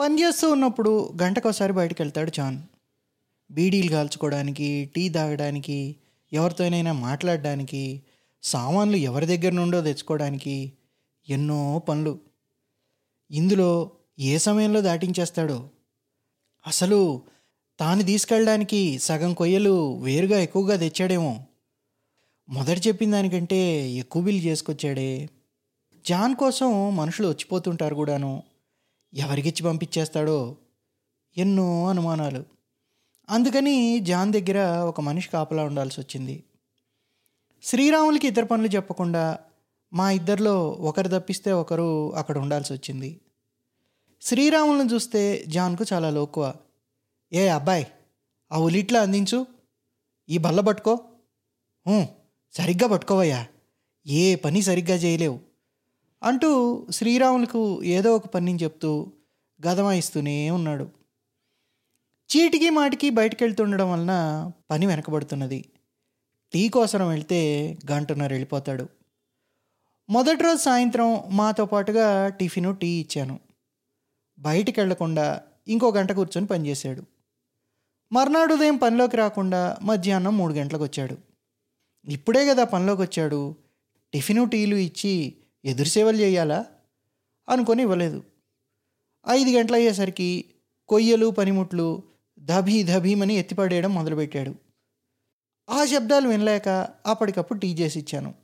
పనిచేస్తూ ఉన్నప్పుడు గంటకోసారి బయటకు వెళ్తాడు జాన్. బీడీలు కాల్చుకోవడానికి టీ తాగడానికి ఎవరితోనైనా మాట్లాడడానికి సామాన్లు ఎవరి దగ్గర నుండో తెచ్చుకోవడానికి ఎన్నో పనులు. ఇందులో ఏ సమయంలో దాటించేస్తాడో? అసలు తాను తీసుకెళ్ళడానికి సగం కొయ్యలు వేరుగా ఎక్కువగా తెచ్చాడేమో. మొదట చెప్పిన దానికంటే ఎక్కువ బిల్లు చేసుకొచ్చాడే. జాన్ కోసం మనుషులు వచ్చిపోతుంటారు కూడాను. ఎవరికిచ్చి పంపించేస్తాడో? ఎన్నో అనుమానాలు. అందుకని జాన్ దగ్గర ఒక మనిషి కాపలా ఉండాల్సి వచ్చింది. శ్రీరాములకి ఇద్దరు పనులు చెప్పకుండా మా ఇద్దరిలో ఒకరు తప్పిస్తే ఒకరు అక్కడ ఉండాల్సి వచ్చింది. శ్రీరాములను చూస్తే జాన్కు చాలా లోకువ ఏ అబ్బాయి ఆ ఉలిట్లో అందించు. ఈ బల్ల పట్టుకో. సరిగ్గా పట్టుకోవయ్యా. ఏ పని సరిగ్గా చేయలేవు. అంటూ శ్రీరాములకు ఏదో ఒక పనిని చెప్తూ గదమాయిస్తూనే ఉన్నాడు. చీటికి మాటికి బయటకెళ్తుండడం వలన పని వెనకబడుతున్నది. టీ కోసం వెళ్తే గంటన్నర వెళ్ళిపోతాడు. మొదటి రోజు సాయంత్రం మాతో పాటుగా టిఫిను టీ ఇచ్చాను. బయటికి వెళ్ళకుండా ఇంకో గంట కూర్చొని పనిచేశాడు. మర్నాడు ఉదయం పనిలోకి రాకుండా మధ్యాహ్నం మూడు గంటలకు వచ్చాడు. ఇప్పుడే కదా పనిలోకి వచ్చాడు టిఫిను టీలు ఇచ్చి ఎదురు సేవలు చేయాలా? అనుకొని ఇవ్వలేదు. ఐదు గంటలు అయ్యేసరికి కొయ్యలు పనిముట్లు దభీ దభీమని ఎత్తిపడేయడం మొదలుపెట్టాడు. ఆ శబ్దాలు వినలేక అప్పటికప్పుడు టీ చేసి ఇచ్చాను.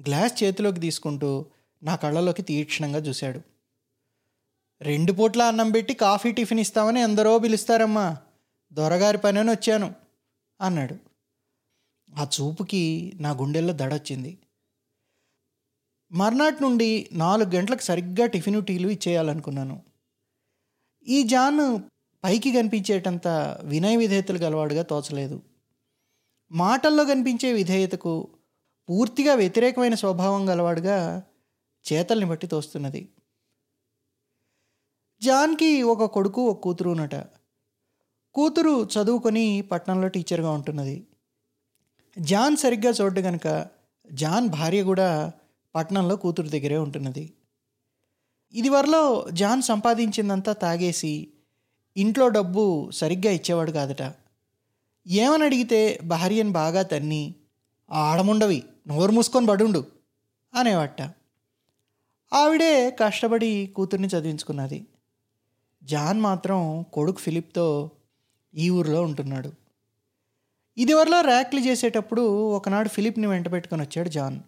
గ్లాస్ చేతిలోకి తీసుకుంటూ నా కళ్ళలోకి తీక్షణంగా చూశాడు. రెండు పూట్ల అన్నం పెట్టి కాఫీ టిఫిన్ ఇస్తామని ఎందరో పిలుస్తారమ్మా. దొరగారి పని వచ్చాను అన్నాడు. ఆ చూపుకి నా గుండెల్లో దడొచ్చింది. మర్నాటి నుండి నాలుగు గంటలకు సరిగ్గా టిఫిన్ టీలు ఇచ్చేయాలనుకున్నాను. ఈ జాన్ పైకి కనిపించేటంత వినయ విధేయతలు గలవాడుగా తోచలేదు. మాటల్లో కనిపించే విధేయతకు పూర్తిగా వ్యతిరేకమైన స్వభావం గలవాడుగా చేతల్ని బట్టి తోస్తున్నది. జాన్కి ఒక కొడుకు ఒక కూతురు ఉన్నట. కూతురు చదువుకొని పట్టణంలో టీచర్గా ఉంటున్నది. జాన్ సరిగ్గా చూడ్డు కనుక జాన్ భార్య కూడా పట్నంలో కూతురు దగ్గరే ఉంటున్నది. ఇదివరలో జాన్ సంపాదించిందంతా తాగేసి ఇంట్లో డబ్బు సరిగ్గా ఇచ్చేవాడు కాదట. ఏమని అడిగితే భార్యను బాగా తన్ని ఆడముండవి నోరు మూసుకొని బడుండు అనేవాట. ఆవిడే కష్టపడి కూతుర్ని చదివించుకున్నది. జాన్ మాత్రం కొడుకు ఫిలిప్తో ఈ ఊరిలో ఉంటున్నాడు. ఇదివరలో ర్యాక్లు చేసేటప్పుడు ఒకనాడు ఫిలిప్ని వెంట పెట్టుకొని వచ్చాడు జాన్.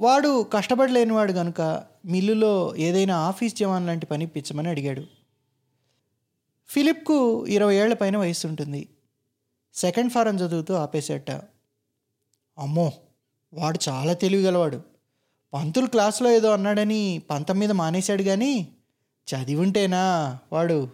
వాడు కష్టపడలేనివాడు కనుక మిల్లులో ఏదైనా ఆఫీస్ జవాన్ లాంటి పని ఇప్పించమని అడిగాడు. ఫిలిప్కు ఇరవై ఏళ్ళ పైన వయసు ఉంటుంది సెకండ్ ఫారం చదువుతూ ఆపేసేట. అమ్మో వాడు చాలా తెలివిగలవాడు. పంతులు క్లాస్లో ఏదో అన్నాడని పంతం మీద మానేశాడు కానీ చదివి ఉంటేనా వాడు?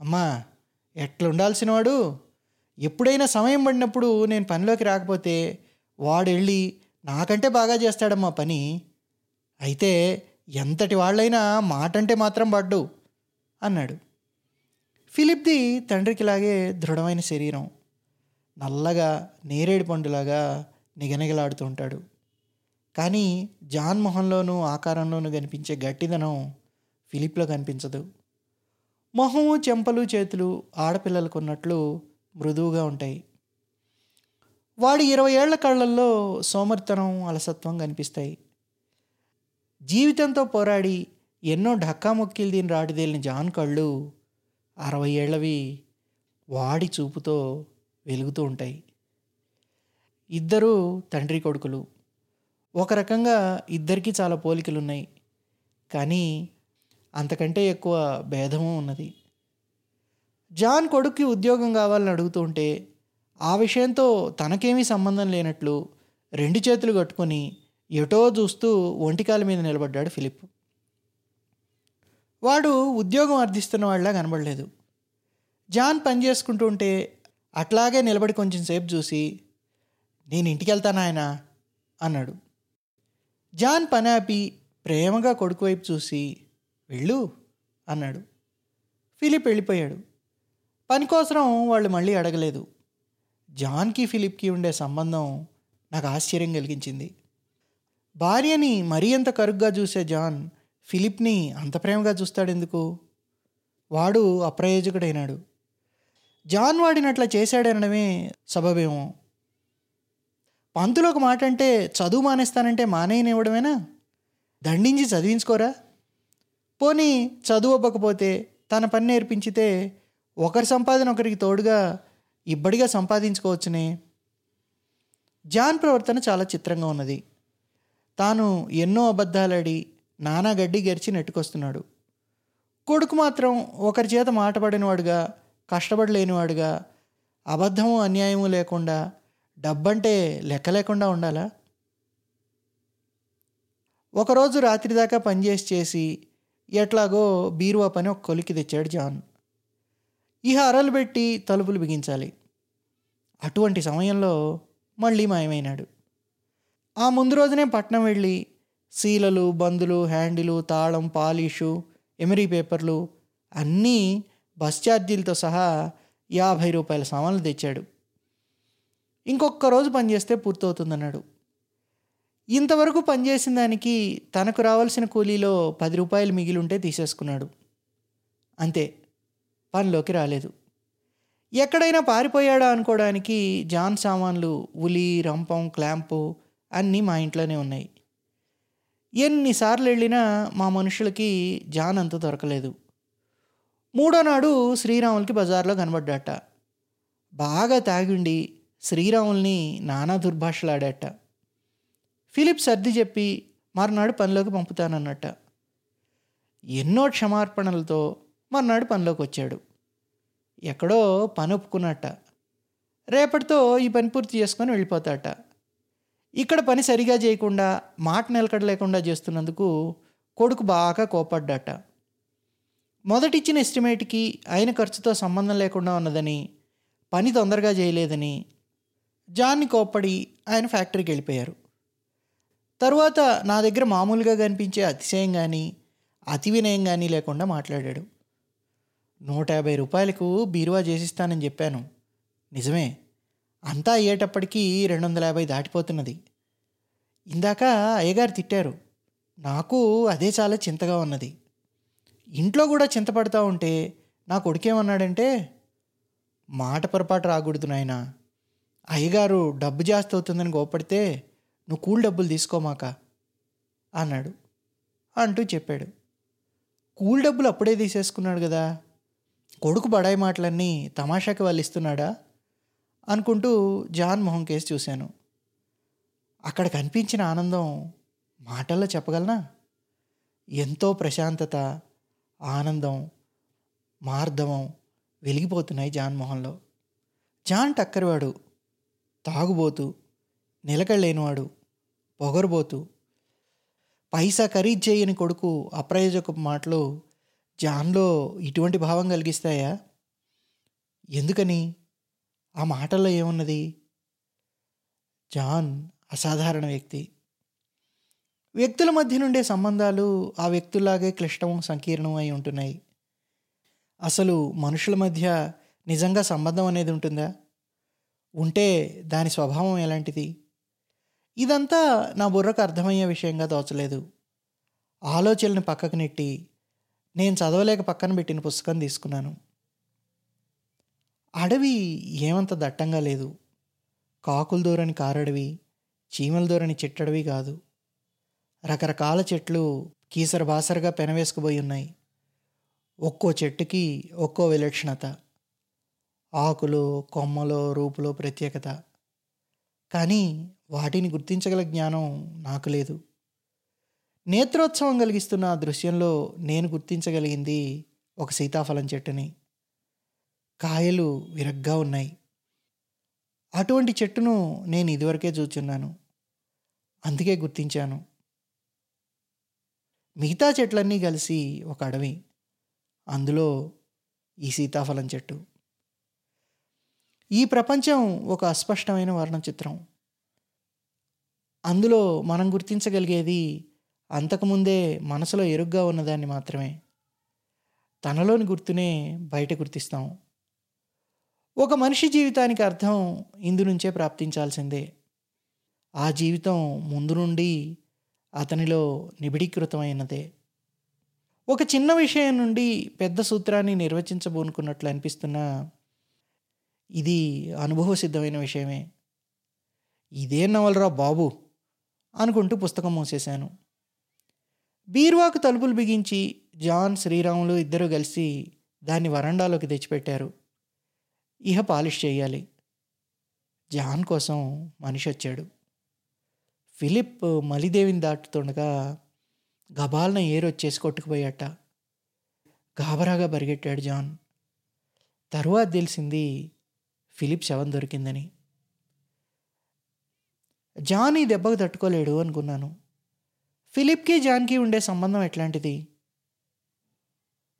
అమ్మా ఎట్లుండాల్సిన వాడు ఎప్పుడైనా సమయం పడినప్పుడు నేను పనిలోకి రాకపోతే వాడు వెళ్ళి నాకంటే బాగా చేస్తాడమ్మా పని. అయితే ఎంతటి వాళ్ళైనా మాటంటే మాత్రం పడ్డు అన్నాడు. ఫిలిప్ది తండ్రికిలాగే దృఢమైన శరీరం. నల్లగా నేరేడు పండులాగా నిగనిగలాడుతూ ఉంటాడు. కానీ జాన్ మొహంలోనూ ఆకారంలోనూ కనిపించే గట్టిదనం ఫిలిప్లో కనిపించదు. మొహము చెంపలు చేతులు ఆడపిల్లలకు ఉన్నట్లు మృదువుగా ఉంటాయి. వాడి ఇరవై ఏళ్ళ కళ్ళల్లో సోమరితనం అలసత్వం కనిపిస్తాయి. జీవితంతో పోరాడి ఎన్నో ఢక్కాముక్కీలు దీని రాటిదేలిన జాన్ కళ్ళు అరవై ఏళ్ళవి వాడి చూపుతో వెలుగుతూ ఉంటాయి. ఇద్దరూ తండ్రి కొడుకులు. ఒక రకంగా ఇద్దరికీ చాలా పోలికలు ఉన్నాయి కానీ అంతకంటే ఎక్కువ భేదము ఉన్నది. జాన్ కొడుక్కి ఉద్యోగం కావాలని అడుగుతూ ఉంటే ఆ విషయంతో తనకేమీ సంబంధం లేనట్లు రెండు చేతులు కట్టుకొని ఎటో చూస్తూ ఒంటికాల మీద నిలబడ్డాడు ఫిలిప్. వాడు ఉద్యోగం అర్థిస్తున్న వాళ్ళ కనబడలేదు. జాన్ పని చేసుకుంటూ ఉంటే అట్లాగే నిలబడి కొంచెం సేపు చూసి నేను ఇంటికి వెళ్తాను ఆయన? అన్నాడు. జాన్ పని ఆపి ప్రేమగా కొడుకు వైపు చూసి వెళ్ళు అన్నాడు. ఫిలిప్ వెళ్ళిపోయాడు. పని కోసం వాళ్ళు మళ్ళీ అడగలేదు. జాన్కి ఫిలిప్కి ఉండే సంబంధం నాకు ఆశ్చర్యం కలిగించింది. భార్యని మరీ అంత కరుగ్గా చూసే జాన్ ఫిలిప్ని అంత ప్రేమగా చూస్తాడెందుకు? వాడు అప్రయోజకుడైనాడు. జాన్ వాడినట్లా చేశాడనడమే సబబేమో. పంతులు ఒక మాట అంటే చదువు మానేస్తానంటే మానేయనివ్వడమేనా? దండించి చదివించుకోరా? పోనీ చదువు అవ్వకపోతే తన పని నేర్పించితే ఒకరి సంపాదన ఒకరికి తోడుగా ఇబ్బడిగా సంపాదించుకోవచ్చునే? జాన్ ప్రవర్తన చాలా చిత్రంగా ఉన్నది. తాను ఎన్నో అబద్ధాలాడి నానా గడ్డి గెరిచి నెట్టుకొస్తున్నాడు. కొడుకు మాత్రం ఒకరి చేత మాటపడినవాడుగా కష్టపడలేనివాడుగా అబద్ధము అన్యాయము లేకుండా డబ్బంటే లెక్క లేకుండా ఉండాలా? ఒకరోజు రాత్రి దాకా పనిచేసి చేసి ఎట్లాగో బీరువా పని ఒక కొలికి తెచ్చాడు జాన్. ఇహ అరలు పెట్టి తలుపులు బిగించాలి. అటువంటి సమయంలో మళ్ళీ మాయమైనాడు. ఆ ముందు రోజునే పట్నం వెళ్ళి సీలలు బందులు హ్యాండిలు తాళం పాలిషు ఎమరీ పేపర్లు అన్నీ బస్ ఛార్జీలతో సహా యాభై రూపాయల సామాన్లు తెచ్చాడు. ఇంకొక రోజు పనిచేస్తే పూర్తవుతుందన్నాడు. ఇంతవరకు పనిచేసిన దానికి తనకు రావాల్సిన కూలీలో పది రూపాయలు మిగిలి ఉంటే తీసేసుకున్నాడు. అంతే. పనిలోకి రాలేదు. ఎక్కడైనా పారిపోయాడా అనుకోవడానికి జాన్ సామాన్లు ఉలి రంపం క్లాంపు అన్నీ మా ఇంట్లోనే ఉన్నాయి. ఎన్నిసార్లు వెళ్ళినా మా మనుషులకి జాన్ అంత దొరకలేదు. మూడో నాడు శ్రీరాములకి బజార్లో కనబడ్డాట. బాగా తాగిండి శ్రీరాముల్ని నానా దుర్భాషలాడాట. ఫిలిప్ సర్ది చెప్పి మరునాడు పనిలోకి పంపుతానన్నట్ట. ఎన్నో క్షమార్పణలతో మర్నాడు పనిలోకి వచ్చాడు ఎక్కడో పని ఒప్పుకున్నట్ట రేపటితో ఈ పని పూర్తి చేసుకొని వెళ్ళిపోతాట. ఇక్కడ పని సరిగా చేయకుండా మాట నిలకడ లేకుండా చేస్తున్నందుకు కొడుకు బాగా కోపడ్డాట మొదటిచ్చిన ఎస్టిమేట్కి ఆయన ఖర్చుతో సంబంధం లేకుండా ఉన్నదని పని తొందరగా చేయలేదని జాన్ని కోప్పడి ఆయన ఫ్యాక్టరీకి వెళ్ళిపోయారు. తరువాత నా దగ్గర మామూలుగా కనిపించే అతిశయం కానీ అతి వినయం కానీ లేకుండా మాట్లాడాడు. నూట యాభై రూపాయలకు బీరువా చేసిస్తానని చెప్పాను. నిజమే అంతా అయ్యేటప్పటికీ రెండు వందల యాభై దాటిపోతున్నది. ఇందాక అయ్యగారు తిట్టారు నాకు అదే చాలా చింతగా ఉన్నది. ఇంట్లో కూడా చింతపడతా ఉంటే నా కొడుకేమన్నాడంటే మాట పొరపాటు రాకూడదు నాయన. అయ్యగారు డబ్బు జాస్తి అవుతుందని గోపడితే నువ్వు కూల్ డబ్బులు తీసుకోమాక అన్నాడు. అంటూ చెప్పాడు. కూల్ డబ్బులు అప్పుడే తీసేసుకున్నాడు కదా. కొడుకు బడాయి మాటలన్నీ తమాషాకి వాళ్ళు ఇస్తున్నాడా? అనుకుంటూ జాన్ మొహం కేసు చూశాను. అక్కడ కనిపించిన ఆనందం మాటల్లో చెప్పగలనా? ఎంతో ప్రశాంతత ఆనందం మార్ధవం వెలిగిపోతున్నాయి జాన్ మొహంలో. జాన్ టక్కరివాడు తాగుబోతు నిలకడలేనివాడు పొగరుబోతు పైసా ఖరీదు చేయని కొడుకు అప్రయోజక మాటలు జాన్లో ఇటువంటి భావం కలిగిస్తాయా? ఎందుకని? ఆ మాటల్లో ఏమున్నది? జాన్ అసాధారణ వ్యక్తి. వ్యక్తుల మధ్య నుండే సంబంధాలు ఆ వ్యక్తుల్లాగే క్లిష్టం సంకీర్ణం అయి ఉంటున్నాయి. అసలు మనుషుల మధ్య నిజంగా సంబంధం అనేది ఉంటుందా? ఉంటే దాని స్వభావం ఎలాంటిది? ఇదంతా నా బుర్రకు అర్థమయ్యే విషయంగా దోచలేదు ఆలోచనలను పక్కకు నెట్టి నేను చదవలేక పక్కన పెట్టిన పుస్తకం తీసుకున్నాను. అడవి ఏమంత దట్టంగా లేదు. కాకులు దూరని కారడవి చీమల దూరని చెట్టడవి కాదు. రకరకాల చెట్లు కీసర బాసరగా పెనవేసుకుపోయి ఉన్నాయి ఒక్కో చెట్టుకి ఒక్కో విలక్షణత. ఆకులు కొమ్మలో రూపులో ప్రత్యేకత. కానీ వాటిని గుర్తించగల జ్ఞానం నాకు లేదు. నేత్రోత్సవం కలిగిస్తున్న ఆ దృశ్యంలో నేను గుర్తించగలిగింది ఒక సీతాఫలం చెట్టుని. కాయలు విరగ్గా ఉన్నాయి. అటువంటి చెట్టును నేను ఇదివరకే చూచున్నాను. అందుకే గుర్తించాను. మిగతా చెట్లన్నీ కలిసి ఒక అడవి. అందులో ఈ సీతాఫలం చెట్టు. ఈ ప్రపంచం ఒక అస్పష్టమైన వర్ణ చిత్రం అందులో మనం గుర్తించగలిగేది అంతకుముందే మనసులో ఎరుగ్గా ఉన్నదాన్ని మాత్రమే తనలోని గుర్తునే బయట గుర్తిస్తాం. ఒక మనిషి జీవితానికి అర్థం ఇందు నుంచే ప్రాప్తించాల్సిందే. ఆ జీవితం ముందు నుండి అతనిలో నిబిడీకృతమైనదే. ఒక చిన్న విషయం నుండి పెద్ద సూత్రాన్ని నిర్వచించబోనుకున్నట్లు అనిపిస్తున్నా ఇది అనుభవసిద్ధమైన విషయమే. ఇదే నవలరా బాబు అనుకుంటూ పుస్తకం మూసేశాను. బీరువాకు తలుపులు బిగించి జాన్ శ్రీరాములు ఇద్దరు కలిసి దాన్ని వరండాలోకి తెచ్చిపెట్టారు. ఇహ పాలిష్ చేయాలి. జాన్ కోసం మనిషి వచ్చాడు. ఫిలిప్ మలిదేవిని దాటుతుండగా గబాలన ఏరొచ్చేసి కొట్టుకుపోయాట గాబరాగా పరిగెట్టాడు జాన్. తరువాత తెలిసింది ఫిలిప్ శవం దొరికిందని. జాన్ ఈ దెబ్బకు తట్టుకోలేడు అనుకున్నాను. ఫిలిప్కి జాన్కి ఉండే సంబంధం ఎట్లాంటిది?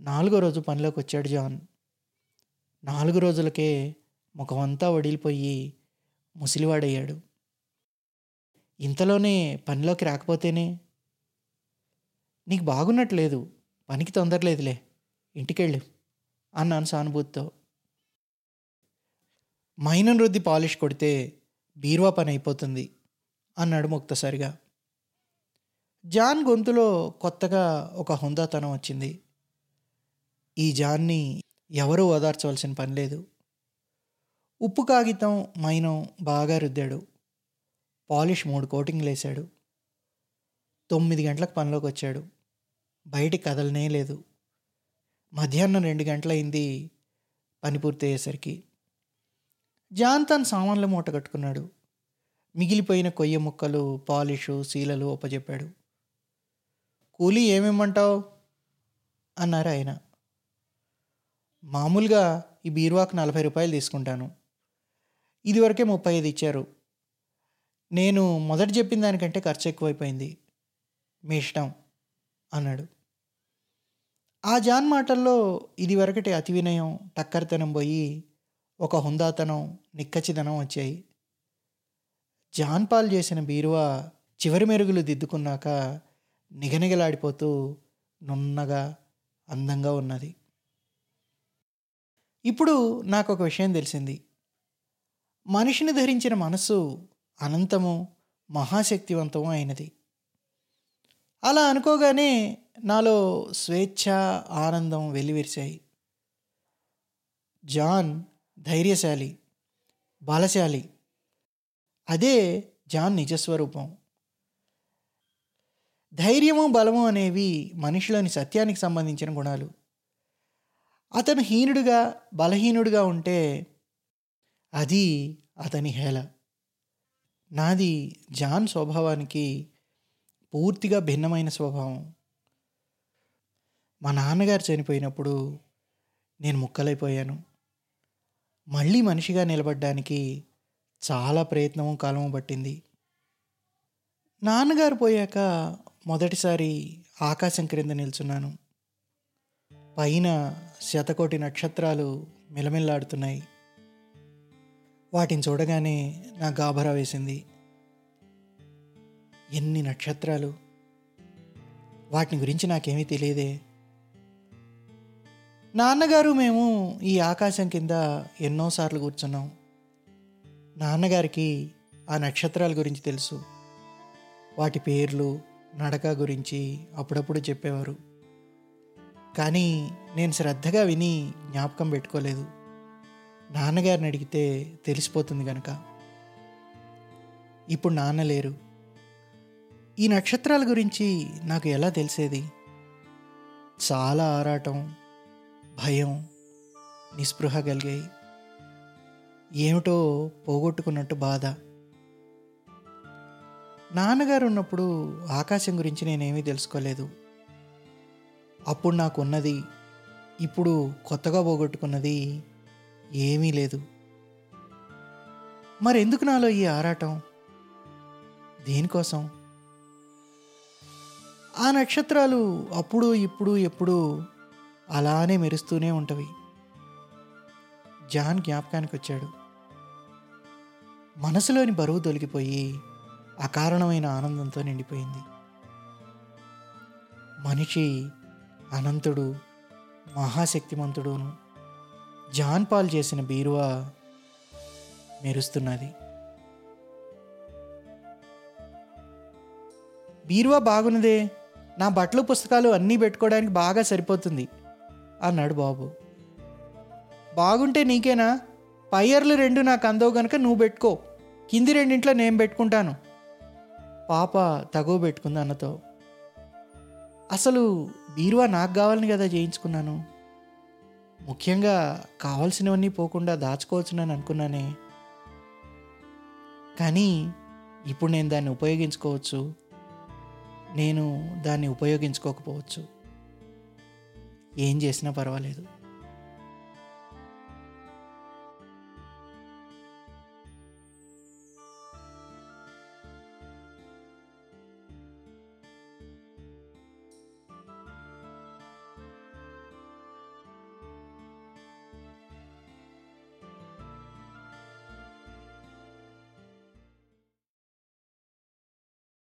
నాలుగో రోజు పనిలోకి వచ్చాడు జాన్. నాలుగు రోజులకే ముఖమంతా వడిలిపోయి ముసిలివాడయ్యాడు. ఇంతలోనే పనిలోకి రాకపోతేనే? నీకు బాగున్నట్లేదు పనికి తొందరలేదులే ఇంటికెళ్ళు అన్నాను సానుభూతితో. మైనం రుద్ది పాలిష్ కొడితే బీరువా పని అయిపోతుంది అన్నాడు ముక్తసరిగా. జాన్ గొంతులో కొత్తగా ఒక హుందాతనం వచ్చింది. ఈ జాన్ని ఎవరూ ఓదార్చవలసిన పని లేదు. ఉప్పు కాగితం మైనం బాగా రుద్దాడు. పాలిష్ మూడు కోటింగ్లు వేశాడు. తొమ్మిది గంటలకు పనిలోకి వచ్చాడు. బయటికి కదలనే లేదు. మధ్యాహ్నం రెండు గంటలైంది పని పూర్తి అయ్యేసరికి జాన్ తన సామాన్లు మూట కట్టుకున్నాడు. మిగిలిపోయిన కొయ్య ముక్కలు పాలిషు శీలలు ఒప్పజెప్పాడు. కూలీ ఏమేమంటావు అన్నారు ఆయన. మామూలుగా ఈ బీరువాకు నలభై రూపాయలు తీసుకుంటాను. ఇదివరకే ముప్పై ఐదు ఇచ్చారు. నేను మొదట చెప్పిన దానికంటే ఖర్చు ఎక్కువైపోయింది. మీ ఇష్టం అన్నాడు. ఆ జాన్ మాటల్లో ఇదివరకటి అతి వినయం టక్కరితనం పోయి ఒక హుందాతనం నిక్కచ్చిదనం వచ్చాయి. జాన్ పాల్ చేసిన బీరువా చివరి మెరుగులు దిద్దుకున్నాక నిగనిగలాడిపోతూ నున్నగా అందంగా ఉన్నది. ఇప్పుడు నాకు ఒక విషయం తెలిసింది. మనిషిని ధరించిన మనస్సు అనంతము మహాశక్తివంతము అయినది. అలా అనుకోగానే నాలో స్వేచ్ఛ ఆనందం వెల్లివిరిశాయి జాన్ ధైర్యశాలి బలశాలి అదే జాన్ నిజస్వరూపం. ధైర్యము బలము అనేవి మనిషిలోని సత్యానికి సంబంధించిన గుణాలు. అతను హీనుడుగా బలహీనుడుగా ఉంటే అది అతని హేళ. నాది జాన్ స్వభావానికి పూర్తిగా భిన్నమైన స్వభావం. మా నాన్నగారు చనిపోయినప్పుడు నేను ముక్కలైపోయాను. మళ్ళీ మనిషిగా నిలబడ్డానికి చాలా ప్రయత్నము కాలము పట్టింది. నాన్నగారు పోయాక మొదటిసారి ఆకాశం క్రింద నిల్చున్నాను. పైన శతకోటి నక్షత్రాలు మిలమిల్లాడుతున్నాయి. వాటిని చూడగానే నా గాభరా వేసింది. ఎన్ని నక్షత్రాలు? వాటిని గురించి నాకేమీ తెలియదే. నాన్నగారు మేము ఈ ఆకాశం కింద ఎన్నోసార్లు కూర్చున్నాం. నాన్నగారికి ఆ నక్షత్రాల గురించి తెలుసు. వాటి పేర్లు నడక గురించి అప్పుడప్పుడు చెప్పేవారు. కానీ నేను శ్రద్ధగా విని జ్ఞాపకం పెట్టుకోలేదు. నాన్నగారిని అడిగితే తెలిసిపోతుంది కనుక ఇప్పుడు నాన్న లేరు. ఈ నక్షత్రాల గురించి నాకు ఎలా తెలిసేది? చాలా ఆరాటం భయం నిస్పృహ కలిగాయి. ఏమిటో పోగొట్టుకున్నట్టు బాధ. నాన్నగారు ఉన్నప్పుడు ఆకాశం గురించి నేనేమీ తెలుసుకోలేదు. అప్పుడు నాకు ఉన్నది ఇప్పుడు కొత్తగా పోగొట్టుకున్నది ఏమీ లేదు. మరెందుకు నాలో ఈ ఆరాటం? దేనికోసం? ఆ నక్షత్రాలు అప్పుడు ఇప్పుడు ఎప్పుడు అలానే మెరుస్తూనే ఉంటవి. జాన్ జ్ఞాపకానికి వచ్చాడు మనసులోని బరువు తొలగిపోయి అకారణమైన ఆనందంతో నిండిపోయింది. మనిషి అనంతుడు మహాశక్తిమంతుడును జాన్ పాల్ చేసిన బీరువా మెరుస్తున్నది. బీరువా బాగున్నదే నా బట్టలు పుస్తకాలు అన్నీ పెట్టుకోవడానికి బాగా సరిపోతుంది అన్నాడు బాబు. బాగుంటే నీకేనా? పయ్యర్లు రెండు నాకు అందవు గనక నువ్వు పెట్టుకో కింది రెండింట్లో నేను పెట్టుకుంటాను పాప తగువ పెట్టుకుంది అన్నతో. అసలు బీరువా నాకు కావాలని కదా చేయించుకున్నాను. ముఖ్యంగా కావాల్సినవన్నీ పోకుండా దాచుకోవచ్చునని అనుకున్నానే. కానీ ఇప్పుడు నేను దాన్ని ఉపయోగించుకోవచ్చు. నేను దాన్ని ఉపయోగించుకోకపోవచ్చు. ఏం చేసినా పర్వాలేదు.